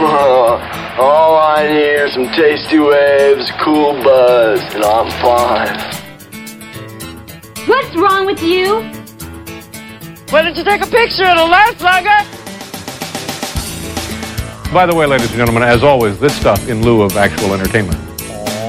All I need are some tasty waves, cool buzz, and I'm fine. What's wrong with you? Why didn't you take a picture? It'll last longer. By the way, ladies and gentlemen, as always, this stuff in lieu of actual entertainment.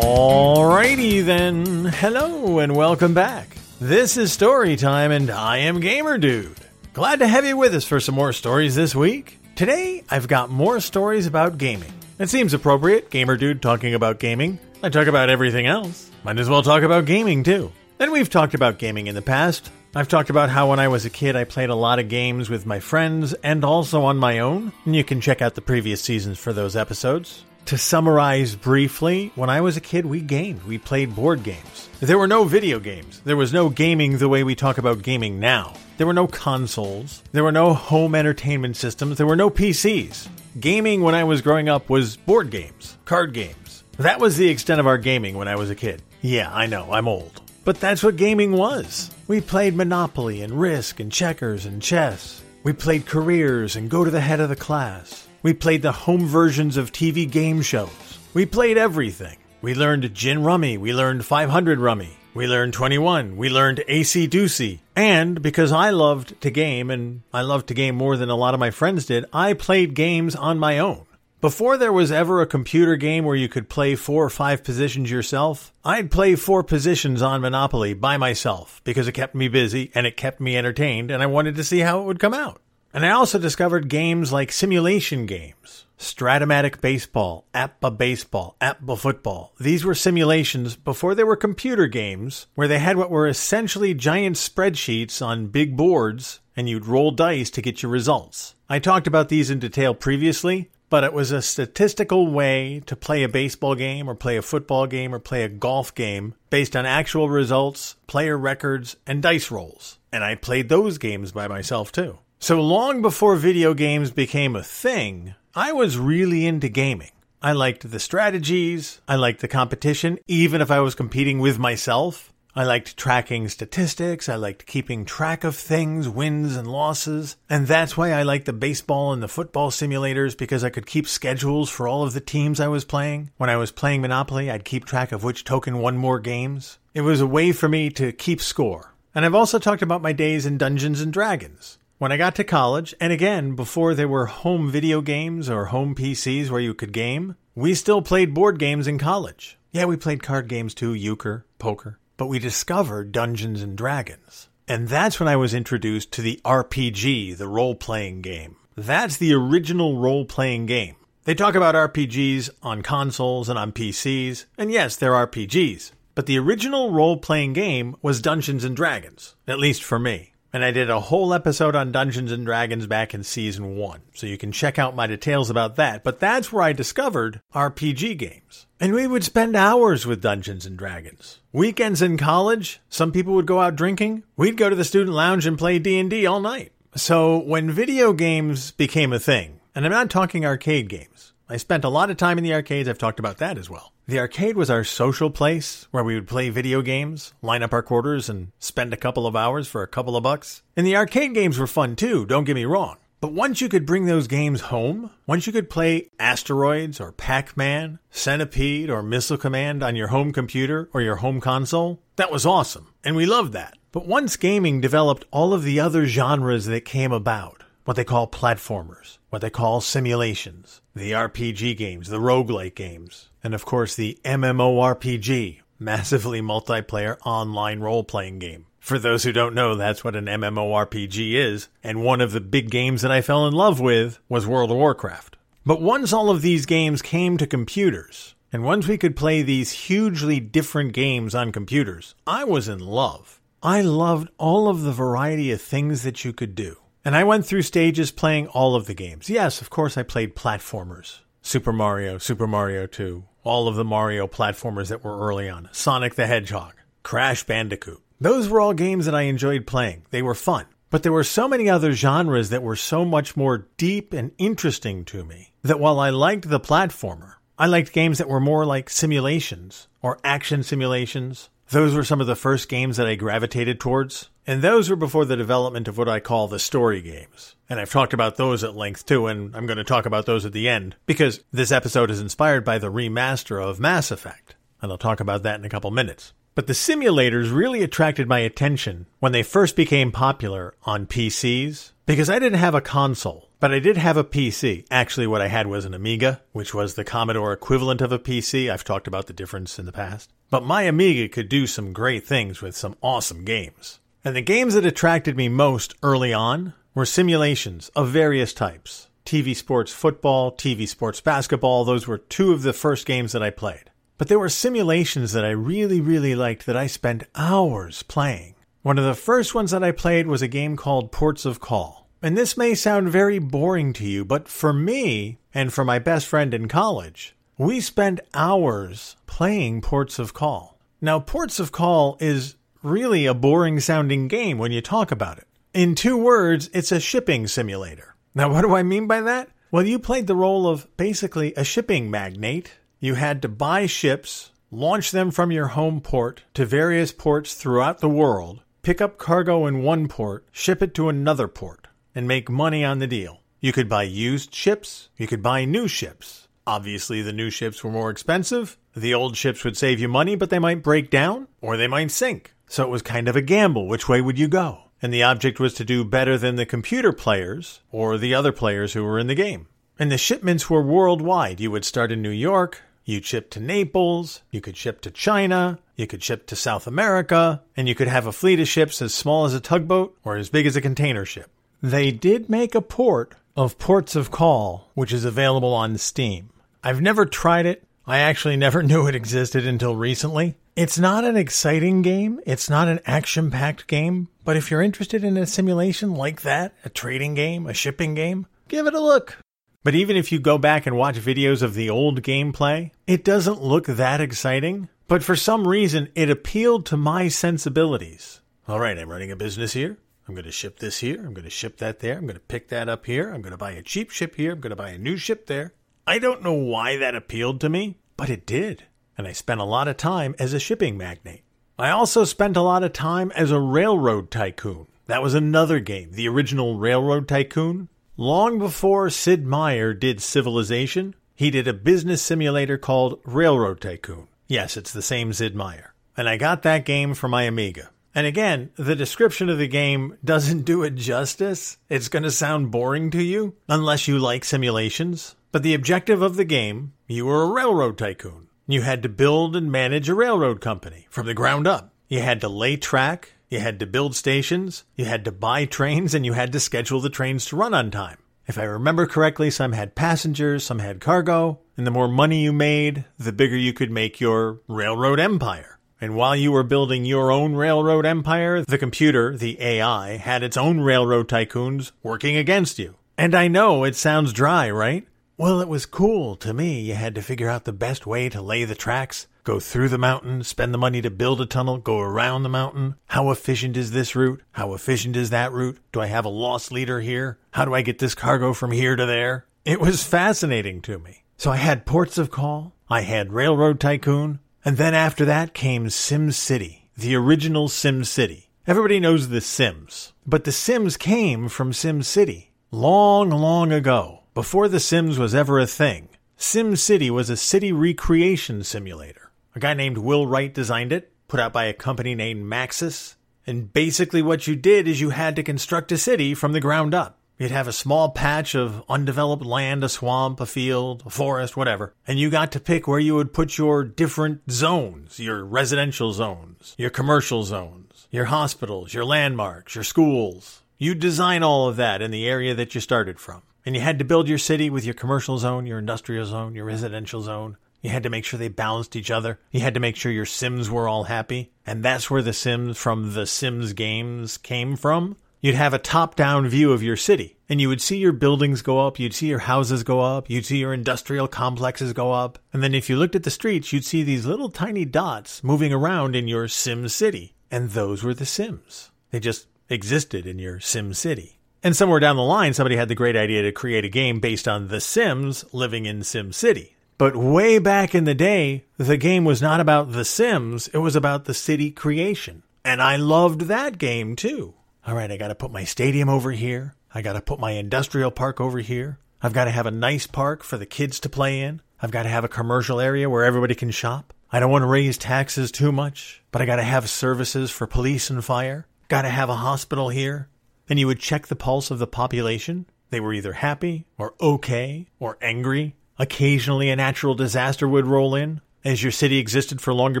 Alrighty then. Hello and welcome back. This is Story Time and I am Gamer Dude. Glad to have you with us for some more stories this week. Today, I've got more stories about gaming. It seems appropriate, Gamer Dude talking about gaming. I talk about everything else. Might as well talk about gaming too. And we've talked about gaming in the past. I've talked about how when I was a kid I played a lot of games with my friends and also on my own. And you can check out the previous seasons for those episodes. To summarize briefly, when I was a kid, we gamed. We played board games. There were no video games. There was no gaming the way we talk about gaming now. There were no consoles. There were no home entertainment systems. There were no PCs. Gaming when I was growing up was board games, card games. That was the extent of our gaming when I was a kid. Yeah, I know, I'm old. But that's what gaming was. We played Monopoly and Risk and Checkers and chess. We played careers and go to the head of the class. We played the home versions of TV game shows. We played everything. We learned Gin Rummy. We learned 500 Rummy. We learned 21. We learned Acey Deucey. And because I loved to game, and I loved to game more than a lot of my friends did, I played games on my own. Before there was ever a computer game where you could play four or five positions yourself, I'd play four positions on Monopoly by myself because it kept me busy and it kept me entertained and I wanted to see how it would come out. And I also discovered games like simulation games. Strat-O-Matic Baseball, APBA Baseball, APBA Football. These were simulations before they were computer games where they had what were essentially giant spreadsheets on big boards and you'd roll dice to get your results. I talked about these in detail previously, but it was a statistical way to play a baseball game or play a football game or play a golf game based on actual results, player records, and dice rolls. And I played those games by myself too. So long before video games became a thing, I was really into gaming. I liked the strategies, I liked the competition, even if I was competing with myself. I liked tracking statistics. I liked keeping track of things, wins and losses. And that's why I liked the baseball and the football simulators because I could keep schedules for all of the teams I was playing. When I was playing Monopoly, I'd keep track of which token won more games. It was a way for me to keep score. And I've also talked about my days in Dungeons and Dragons. When I got to college, and again, before there were home video games or home PCs where you could game, we still played board games in college. Yeah, we played card games too, euchre, poker but we discovered Dungeons and Dragons. And that's when I was introduced to the RPG, the role playing game. That's the original role playing game. They talk about RPGs on consoles and on PCs, and yes, they're RPGs. But the original role playing game was Dungeons and Dragons, at least for me. And I did a whole episode on Dungeons and Dragons back in season one, so you can check out my details about that. But that's where I discovered RPG games. And we would spend hours with Dungeons and Dragons. Weekends in college, some people would go out drinking. We'd go to the student lounge and play D&D all night. So when video games became a thing, and I'm not talking arcade games. I spent a lot of time in the arcades. I've talked about that as well. The arcade was our social place where we would play video games, line up our quarters, and spend a couple of hours for a couple of bucks. And the arcade games were fun too, don't get me wrong. But once you could bring those games home, once you could play Asteroids or Pac Man, Centipede or Missile Command on your home computer or your home console, that was awesome. And we loved that. But once gaming developed all of the other genres that came about, what they call platformers, what they call simulations, the RPG games, the roguelike games, and of course the MMORPG, massively multiplayer online role playing game. For those who don't know, that's what an MMORPG is, and one of the big games that I fell in love with was World of Warcraft. But once all of these games came to computers, and once we could play these hugely different games on computers, I was in love. I loved all of the variety of things that you could do. And I went through stages playing all of the games. Yes, of course, I played platformers Super Mario, Super Mario 2, all of the Mario platformers that were early on, Sonic the Hedgehog, Crash Bandicoot. Those were all games that I enjoyed playing. They were fun. But there were so many other genres that were so much more deep and interesting to me that while I liked the platformer, I liked games that were more like simulations or action simulations. Those were some of the first games that I gravitated towards. And those were before the development of what I call the story games. And I've talked about those at length too, and I'm going to talk about those at the end because this episode is inspired by the remaster of Mass Effect. And I'll talk about that in a couple minutes. But the simulators really attracted my attention when they first became popular on PCs because I didn't have a console, but I did have a PC. Actually, what I had was an Amiga, which was the Commodore equivalent of a PC. I've talked about the difference in the past. But my Amiga could do some great things with some awesome games. And the games that attracted me most early on were simulations of various types. TV sports football, TV sports basketball, those were two of the first games that I played. But there were simulations that I really, really liked that I spent hours playing. One of the first ones that I played was a game called Ports of Call. And this may sound very boring to you, but for me, and for my best friend in college, we spent hours playing Ports of Call. Now, Ports of Call is really a boring sounding game when you talk about it. In two words, it's a shipping simulator. Now, what do I mean by that? Well, you played the role of basically a shipping magnate. You had to buy ships, launch them from your home port to various ports throughout the world, pick up cargo in one port, ship it to another port, and make money on the deal. You could buy used ships, you could buy new ships. Obviously, the new ships were more expensive. The old ships would save you money, but they might break down or they might sink. So it was kind of a gamble. Which way would you go? And the object was to do better than the computer players or the other players who were in the game. And the shipments were worldwide. You would start in New York, You'd ship to Naples, you could ship to China, you could ship to South America, and you could have a fleet of ships as small as a tugboat or as big as a container ship. They did make a port of Ports of Call, which is available on Steam. I've never tried it. I actually never knew it existed until recently. It's not an exciting game, it's not an action packed game, but if you're interested in a simulation like that, a trading game, a shipping game, give it a look. But even if you go back and watch videos of the old gameplay, it doesn't look that exciting. But for some reason, it appealed to my sensibilities. All right, I'm running a business here. I'm going to ship this here. I'm going to ship that there. I'm going to pick that up here. I'm going to buy a cheap ship here. I'm going to buy a new ship there. I don't know why that appealed to me, but it did. And I spent a lot of time as a shipping magnate. I also spent a lot of time as a railroad tycoon. That was another game, the original Railroad Tycoon. Long before Sid Meier did Civilization, he did a business simulator called Railroad Tycoon. Yes, it's the same Sid Meier. And I got that game for my Amiga. And again, the description of the game doesn't do it justice. It's going to sound boring to you, unless you like simulations. But the objective of the game, you were a railroad tycoon. You had to build and manage a railroad company from the ground up. You had to lay track, you had to build stations, you had to buy trains, and you had to schedule the trains to run on time. If I remember correctly, some had passengers, some had cargo, and the more money you made, the bigger you could make your railroad empire. And while you were building your own railroad empire, the computer, the AI, had its own railroad tycoons working against you. And I know it sounds dry, right? Well, it was cool to me. You had to figure out the best way to lay the tracks, go through the mountain, spend the money to build a tunnel, go around the mountain. How efficient is this route? How efficient is that route? Do I have a lost leader here? How do I get this cargo from here to there? It was fascinating to me. So I had Ports of Call, I had Railroad Tycoon, and then after that came Sim City, the original Sim City. Everybody knows The Sims, but The Sims came from Sim City long, long ago, before The Sims was ever a thing. Sim City was a city recreation simulator. A guy named Will Wright designed it, put out by a company named Maxis. And basically, what you did is you had to construct a city from the ground up. You'd have a small patch of undeveloped land, a swamp, a field, a forest, whatever, and you got to pick where you would put your different zones your residential zones, your commercial zones, your hospitals, your landmarks, your schools. You design all of that in the area that you started from. And you had to build your city with your commercial zone, your industrial zone, your residential zone, you had to make sure they balanced each other. You had to make sure your Sims were all happy. And that's where the Sims from the Sims games came from. You'd have a top down view of your city, and you would see your buildings go up, you'd see your houses go up, you'd see your industrial complexes go up. And then if you looked at the streets, you'd see these little tiny dots moving around in your Sim City. And those were the Sims. They just existed in your Sim City. And somewhere down the line, somebody had the great idea to create a game based on the Sims living in Sim City. But way back in the day, the game was not about The Sims, it was about the city creation. And I loved that game too. All right, I got to put my stadium over here. I got to put my industrial park over here. I've got to have a nice park for the kids to play in. I've got to have a commercial area where everybody can shop. I don't want to raise taxes too much, but I got to have services for police and fire. Got to have a hospital here. And you would check the pulse of the population. They were either happy or okay or angry. Occasionally a natural disaster would roll in. As your city existed for longer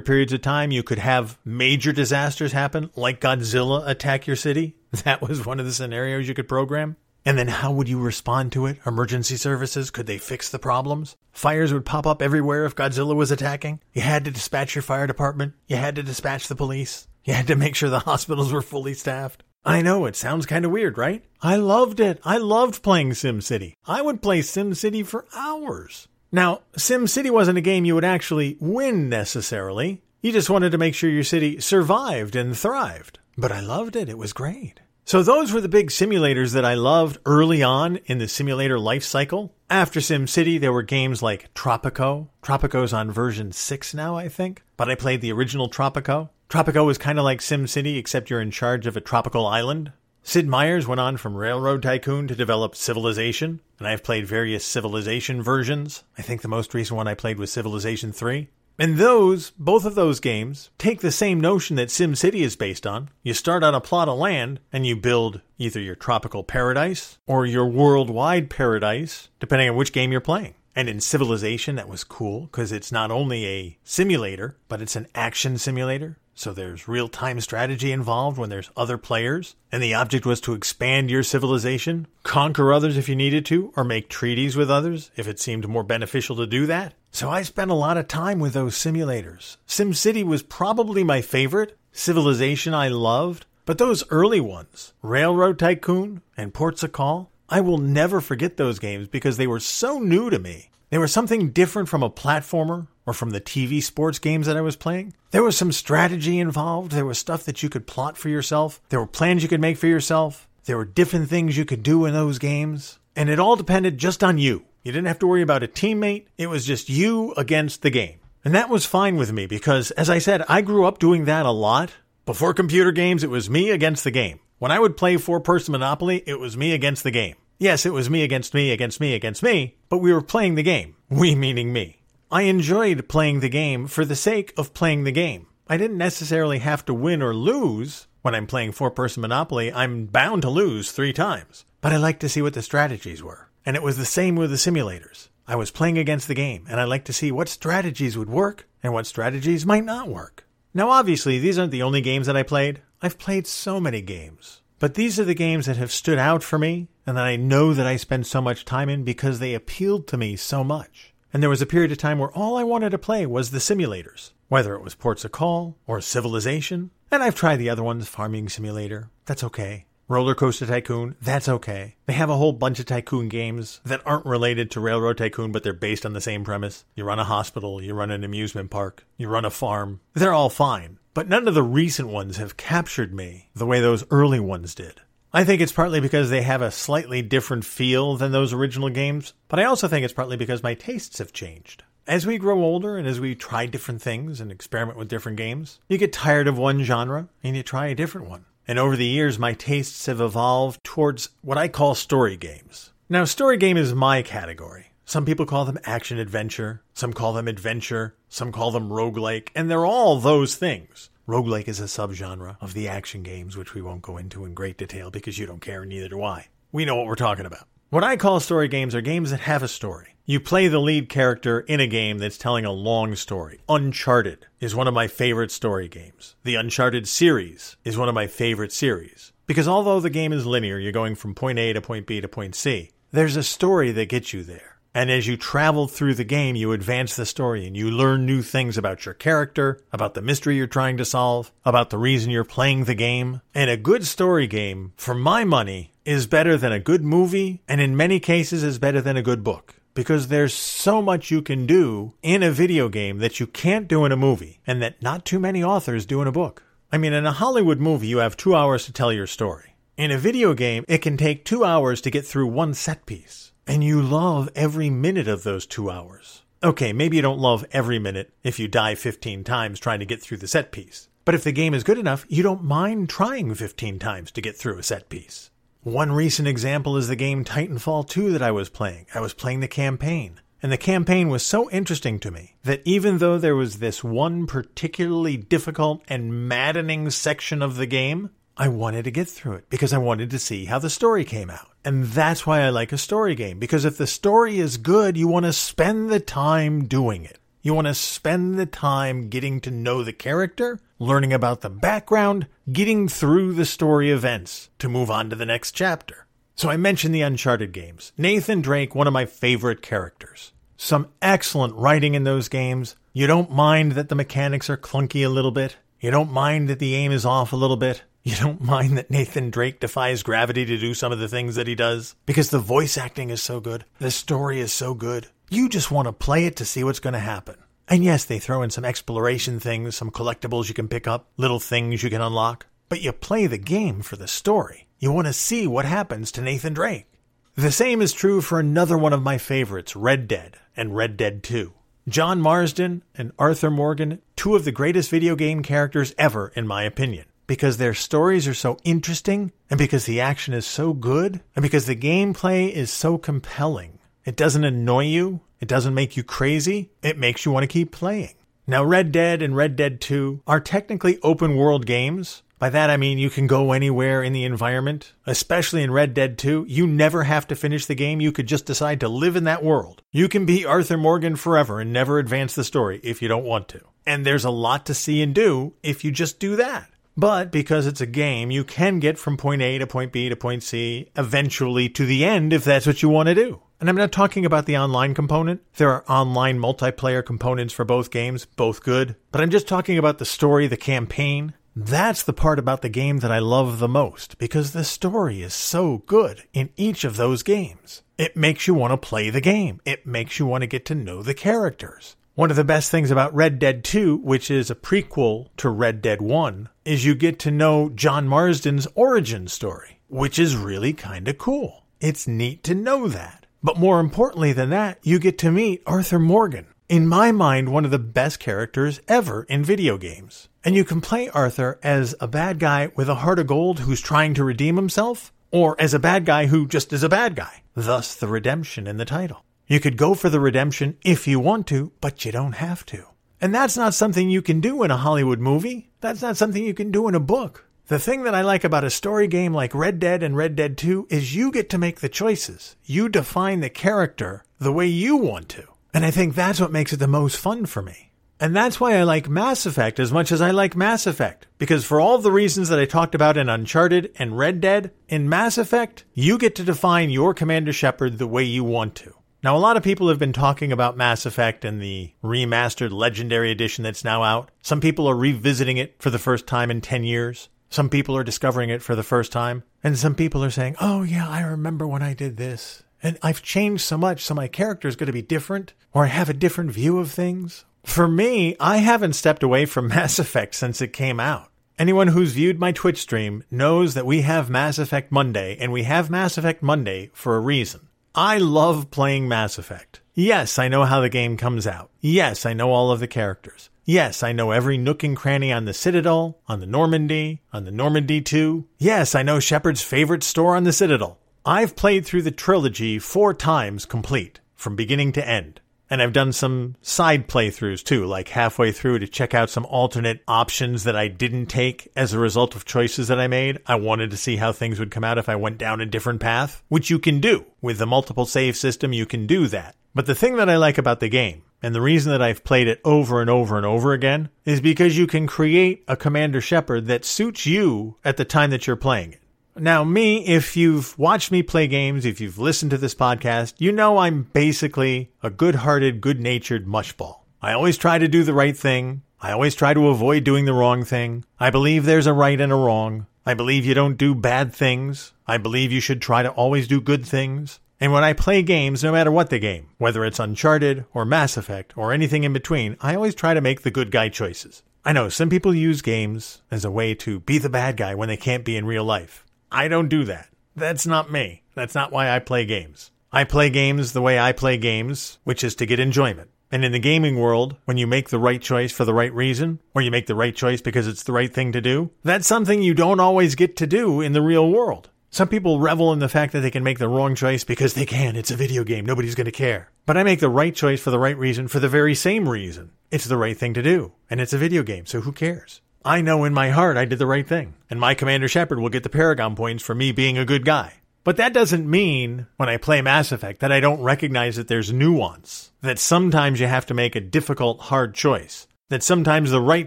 periods of time, you could have major disasters happen, like Godzilla attack your city. That was one of the scenarios you could program. And then how would you respond to it? Emergency services, could they fix the problems? Fires would pop up everywhere if Godzilla was attacking. You had to dispatch your fire department. You had to dispatch the police. You had to make sure the hospitals were fully staffed. I know, it sounds kind of weird, right? I loved it. I loved playing SimCity. I would play SimCity for hours. Now, SimCity wasn't a game you would actually win necessarily. You just wanted to make sure your city survived and thrived. But I loved it. It was great. So those were the big simulators that I loved early on in the simulator life cycle. After SimCity, there were games like Tropico. Tropico's on version 6 now, I think, but I played the original Tropico. Tropico was kind of like SimCity, except you're in charge of a tropical island. Sid Meier's went on from Railroad Tycoon to develop Civilization, and I've played various Civilization versions. I think the most recent one I played was Civilization 3. And those, both of those games, take the same notion that SimCity is based on. You start on a plot of land and you build either your tropical paradise or your worldwide paradise, depending on which game you're playing. And in Civilization, that was cool because it's not only a simulator, but it's an action simulator. So there's real time strategy involved when there's other players. And the object was to expand your civilization, conquer others if you needed to, or make treaties with others if it seemed more beneficial to do that. So I spent a lot of time with those simulators. SimCity was probably my favorite. Civilization I loved. But those early ones, Railroad Tycoon and Ports o' Call, I will never forget those games because they were so new to me. They were something different from a platformer or from the TV sports games that I was playing. There was some strategy involved. There was stuff that you could plot for yourself. There were plans you could make for yourself. There were different things you could do in those games. And it all depended just on you. You didn't have to worry about a teammate. It was just you against the game. And that was fine with me because, as I said, I grew up doing that a lot. Before computer games, it was me against the game. When I would play four person Monopoly, it was me against the game. Yes, it was me against me against me against me, but we were playing the game. We meaning me. I enjoyed playing the game for the sake of playing the game. I didn't necessarily have to win or lose. When I'm playing four person Monopoly, I'm bound to lose three times. But I liked to see what the strategies were. And it was the same with the simulators. I was playing against the game, and I liked to see what strategies would work and what strategies might not work. Now, obviously, these aren't the only games that I played. I've played so many games. But these are the games that have stood out for me and that I know that I spend so much time in because they appealed to me so much. And there was a period of time where all I wanted to play was the simulators, whether it was Ports o' Call or Civilization. And I've tried the other ones, Farming Simulator. That's okay. Roller Coaster Tycoon, that's okay. They have a whole bunch of tycoon games that aren't related to Railroad Tycoon, but they're based on the same premise. You run a hospital, you run an amusement park, you run a farm. They're all fine. But none of the recent ones have captured me the way those early ones did. I think it's partly because they have a slightly different feel than those original games, but I also think it's partly because my tastes have changed. As we grow older and as we try different things and experiment with different games, you get tired of one genre and you try a different one. And over the years, my tastes have evolved towards what I call story games. Now, story game is my category. Some people call them action adventure, some call them adventure, some call them roguelike, and they're all those things. Roguelike is a subgenre of the action games, which we won't go into in great detail because you don't care and neither do I. We know what we're talking about. What I call story games are games that have a story. You play the lead character in a game that's telling a long story. Uncharted is one of my favorite story games. The Uncharted series is one of my favorite series. Because although the game is linear, you're going from point A to point B to point C, there's a story that gets you there. And as you travel through the game, you advance the story and you learn new things about your character, about the mystery you're trying to solve, about the reason you're playing the game. And a good story game, for my money, is better than a good movie, and in many cases is better than a good book. Because there's so much you can do in a video game that you can't do in a movie, and that not too many authors do in a book. I mean, in a Hollywood movie, you have two hours to tell your story. In a video game, it can take two hours to get through one set piece. And you love every minute of those two hours. Okay, maybe you don't love every minute if you die 15 times trying to get through the set piece. But if the game is good enough, you don't mind trying 15 times to get through a set piece. One recent example is the game Titanfall 2 that I was playing. I was playing the campaign. And the campaign was so interesting to me that even though there was this one particularly difficult and maddening section of the game, I wanted to get through it because I wanted to see how the story came out. And that's why I like a story game because if the story is good, you want to spend the time doing it. You want to spend the time getting to know the character, learning about the background, getting through the story events to move on to the next chapter. So I mentioned the Uncharted games. Nathan Drake, one of my favorite characters. Some excellent writing in those games. You don't mind that the mechanics are clunky a little bit. You don't mind that the aim is off a little bit. You don't mind that Nathan Drake defies gravity to do some of the things that he does because the voice acting is so good, the story is so good. You just want to play it to see what's going to happen. And yes, they throw in some exploration things, some collectibles you can pick up, little things you can unlock, but you play the game for the story. You want to see what happens to Nathan Drake. The same is true for another one of my favorites, Red Dead and Red Dead 2. John Marston and Arthur Morgan, two of the greatest video game characters ever, in my opinion, because their stories are so interesting, and because the action is so good, and because the gameplay is so compelling. It doesn't annoy you, it doesn't make you crazy, it makes you want to keep playing. Now, Red Dead and Red Dead 2 are technically open world games, by that I mean you can go anywhere in the environment. Especially in Red Dead 2, you never have to finish the game. You could just decide to live in that world. You can be Arthur Morgan forever and never advance the story if you don't want to. And there's a lot to see and do if you just do that. But because it's a game, you can get from point A to point B to point C, eventually to the end if that's what you want to do. And I'm not talking about the online component. There are online multiplayer components for both games, both good. But I'm just talking about the story, the campaign, that's the part about the game that I love the most because the story is so good in each of those games. It makes you want to play the game. It makes you want to get to know the characters. One of the best things about Red Dead 2, which is a prequel to Red Dead 1, is you get to know John Marston's origin story, which is really kind of cool. It's neat to know that. But more importantly than that, you get to meet Arthur Morgan. In my mind, one of the best characters ever in video games. And you can play Arthur as a bad guy with a heart of gold who's trying to redeem himself, or as a bad guy who just is a bad guy. Thus, the redemption in the title. You could go for the redemption if you want to, but you don't have to. And that's not something you can do in a Hollywood movie. That's not something you can do in a book. The thing that I like about a story game like Red Dead and Red Dead 2 is you get to make the choices. You define the character the way you want to. And I think that's what makes it the most fun for me. And that's why I like Mass Effect as much as I like Mass Effect. Because for all the reasons that I talked about in Uncharted and Red Dead, in Mass Effect, you get to define your Commander Shepard the way you want to. Now, a lot of people have been talking about Mass Effect and the remastered Legendary Edition that's now out. Some people are revisiting it for the first time in 10 years. Some people are discovering it for the first time. And some people are saying, oh, yeah, I remember when I did this. And I've changed so much, so my character is going to be different, or I have a different view of things. For me, I haven't stepped away from Mass Effect since it came out. Anyone who's viewed my Twitch stream knows that we have Mass Effect Monday, and we have Mass Effect Monday for a reason. I love playing Mass Effect. Yes, I know how the game comes out. Yes, I know all of the characters. Yes, I know every nook and cranny on the Citadel, on the Normandy, on the Normandy 2. Yes, I know Shepard's favorite store on the Citadel. I've played through the trilogy four times complete, from beginning to end. And I've done some side playthroughs too, like halfway through to check out some alternate options that I didn't take as a result of choices that I made. I wanted to see how things would come out if I went down a different path, which you can do. With the multiple save system, you can do that. But the thing that I like about the game, and the reason that I've played it over and over and over again, is because you can create a Commander Shepard that suits you at the time that you're playing it. Now, me, if you've watched me play games, if you've listened to this podcast, you know I'm basically a good hearted, good natured mushball. I always try to do the right thing. I always try to avoid doing the wrong thing. I believe there's a right and a wrong. I believe you don't do bad things. I believe you should try to always do good things. And when I play games, no matter what the game, whether it's Uncharted or Mass Effect or anything in between, I always try to make the good guy choices. I know some people use games as a way to be the bad guy when they can't be in real life. I don't do that. That's not me. That's not why I play games. I play games the way I play games, which is to get enjoyment. And in the gaming world, when you make the right choice for the right reason, or you make the right choice because it's the right thing to do, that's something you don't always get to do in the real world. Some people revel in the fact that they can make the wrong choice because they can. It's a video game. Nobody's going to care. But I make the right choice for the right reason for the very same reason. It's the right thing to do. And it's a video game, so who cares? I know in my heart I did the right thing. And my Commander Shepard will get the Paragon points for me being a good guy. But that doesn't mean when I play Mass Effect that I don't recognize that there's nuance. That sometimes you have to make a difficult, hard choice. That sometimes the right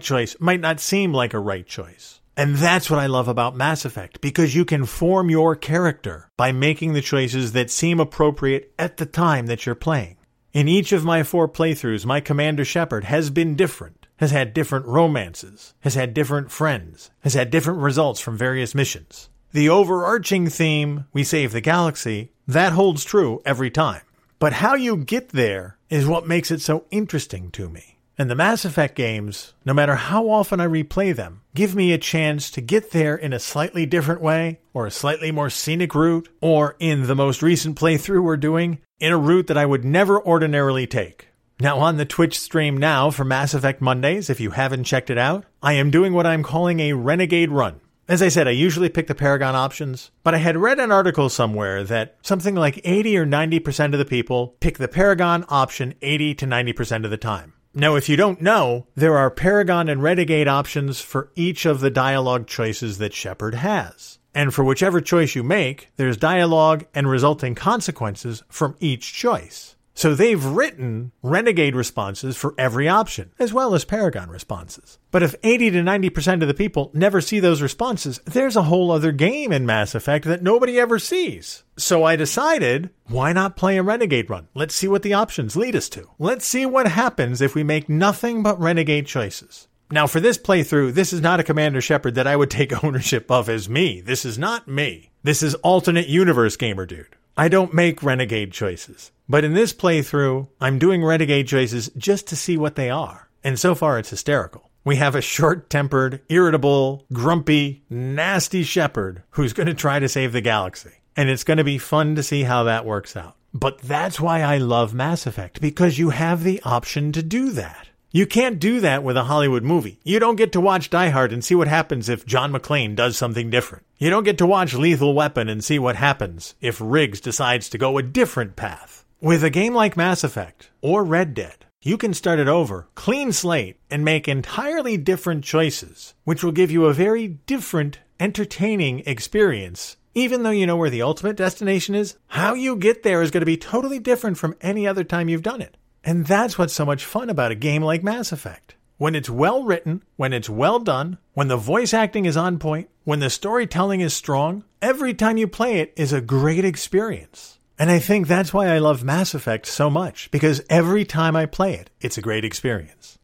choice might not seem like a right choice. And that's what I love about Mass Effect, because you can form your character by making the choices that seem appropriate at the time that you're playing. In each of my four playthroughs, my Commander Shepard has been different, has had different romances, has had different friends, has had different results from various missions. The overarching theme, we save the galaxy, that holds true every time. But how you get there is what makes it so interesting to me. And the Mass Effect games, no matter how often I replay them, give me a chance to get there in a slightly different way, or a slightly more scenic route, or in the most recent playthrough we're doing, in a route that I would never ordinarily take. Now, on the Twitch stream now for Mass Effect Mondays, if you haven't checked it out, I am doing what I'm calling a renegade run. As I said, I usually pick the Paragon options, but I had read an article somewhere that something like 80 or 90% of the people pick the Paragon option 80 to 90% of the time. Now, if you don't know, there are Paragon and Renegade options for each of the dialogue choices that Shepard has. And for whichever choice you make, there's dialogue and resulting consequences from each choice. So they've written renegade responses for every option, as well as Paragon responses. But if 80 to 90% of the people never see those responses, there's a whole other game in Mass Effect that nobody ever sees. So I decided, why not play a renegade run? Let's see what the options lead us to. Let's see what happens if we make nothing but renegade choices. Now, for this playthrough, this is not a Commander Shepard that I would take ownership of as me. This is not me. This is alternate universe gamer dude. I don't make renegade choices. But in this playthrough, I'm doing renegade choices just to see what they are. And so far, it's hysterical. We have a short tempered, irritable, grumpy, nasty Shepard who's going to try to save the galaxy. And it's going to be fun to see how that works out. But that's why I love Mass Effect, because you have the option to do that. You can't do that with a Hollywood movie. You don't get to watch Die Hard and see what happens if John McClane does something different. You don't get to watch Lethal Weapon and see what happens if Riggs decides to go a different path. With a game like Mass Effect or Red Dead, you can start it over, clean slate, and make entirely different choices, which will give you a very different, entertaining experience. Even though you know where the ultimate destination is, how you get there is going to be totally different from any other time you've done it. And that's what's so much fun about a game like Mass Effect. When it's well written, when it's well done, when the voice acting is on point, when the storytelling is strong, every time you play it is a great experience. And I think that's why I love Mass Effect so much, because every time I play it, it's a great experience.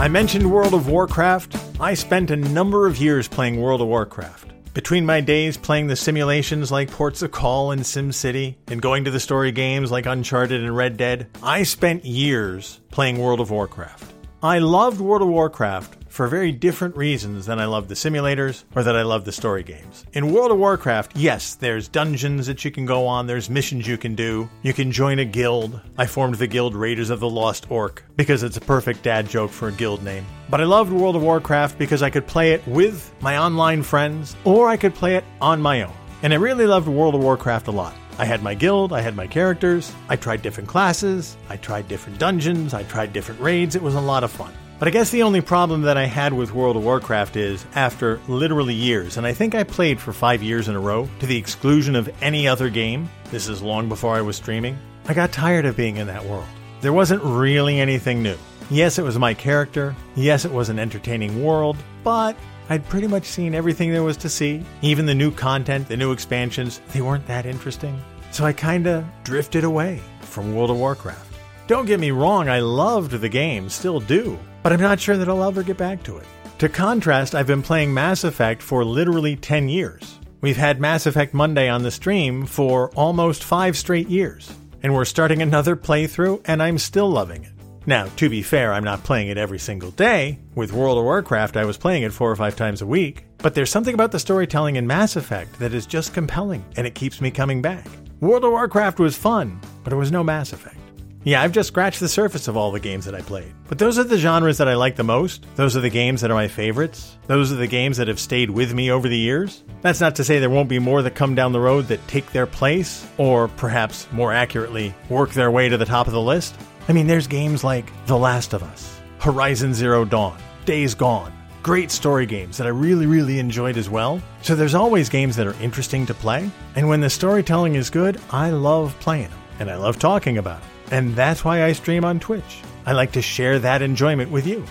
I mentioned World of Warcraft. I spent a number of years playing World of Warcraft. Between my days playing the simulations like Ports of Call and SimCity, and going to the story games like Uncharted and Red Dead, I spent years playing World of Warcraft. I loved World of Warcraft for very different reasons than I love the simulators or that I love the story games. In World of Warcraft, yes, there's dungeons that you can go on, there's missions you can do, you can join a guild. I formed the guild Raiders of the Lost Orc because it's a perfect dad joke for a guild name. But I loved World of Warcraft because I could play it with my online friends or I could play it on my own. And I really loved World of Warcraft a lot. I had my guild, I had my characters, I tried different classes, I tried different dungeons, I tried different raids, it was a lot of fun. But I guess the only problem that I had with World of Warcraft is, after literally years, and I think I played for five years in a row, to the exclusion of any other game, this is long before I was streaming, I got tired of being in that world. There wasn't really anything new. Yes, it was my character, yes, it was an entertaining world, but I'd pretty much seen everything there was to see. Even the new content, the new expansions, they weren't that interesting. So I kinda drifted away from World of Warcraft. Don't get me wrong, I loved the game, still do, but I'm not sure that I'll ever get back to it. To contrast, I've been playing Mass Effect for literally 10 years. We've had Mass Effect Monday on the stream for almost five straight years, and we're starting another playthrough, and I'm still loving it. Now, to be fair, I'm not playing it every single day. With World of Warcraft, I was playing it four or five times a week. But there's something about the storytelling in Mass Effect that is just compelling, and it keeps me coming back. World of Warcraft was fun, but it was no Mass Effect. Yeah, I've just scratched the surface of all the games that I played. But those are the genres that I like the most. Those are the games that are my favorites. Those are the games that have stayed with me over the years. That's not to say there won't be more that come down the road that take their place, or perhaps more accurately, work their way to the top of the list. I mean, there's games like The Last of Us, Horizon Zero Dawn, Days Gone. Great story games that I really, really enjoyed as well. So there's always games that are interesting to play. And when the storytelling is good, I love playing them. And I love talking about them. And that's why I stream on Twitch. I like to share that enjoyment with you.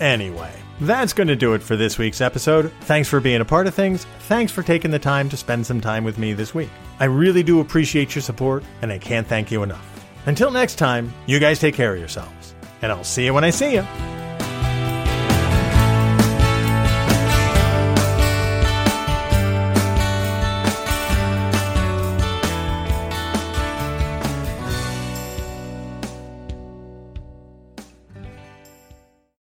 Anyway, that's going to do it for this week's episode. Thanks for being a part of things. Thanks for taking the time to spend some time with me this week. I really do appreciate your support, and I can't thank you enough. Until next time, you guys take care of yourselves, and I'll see you when I see you.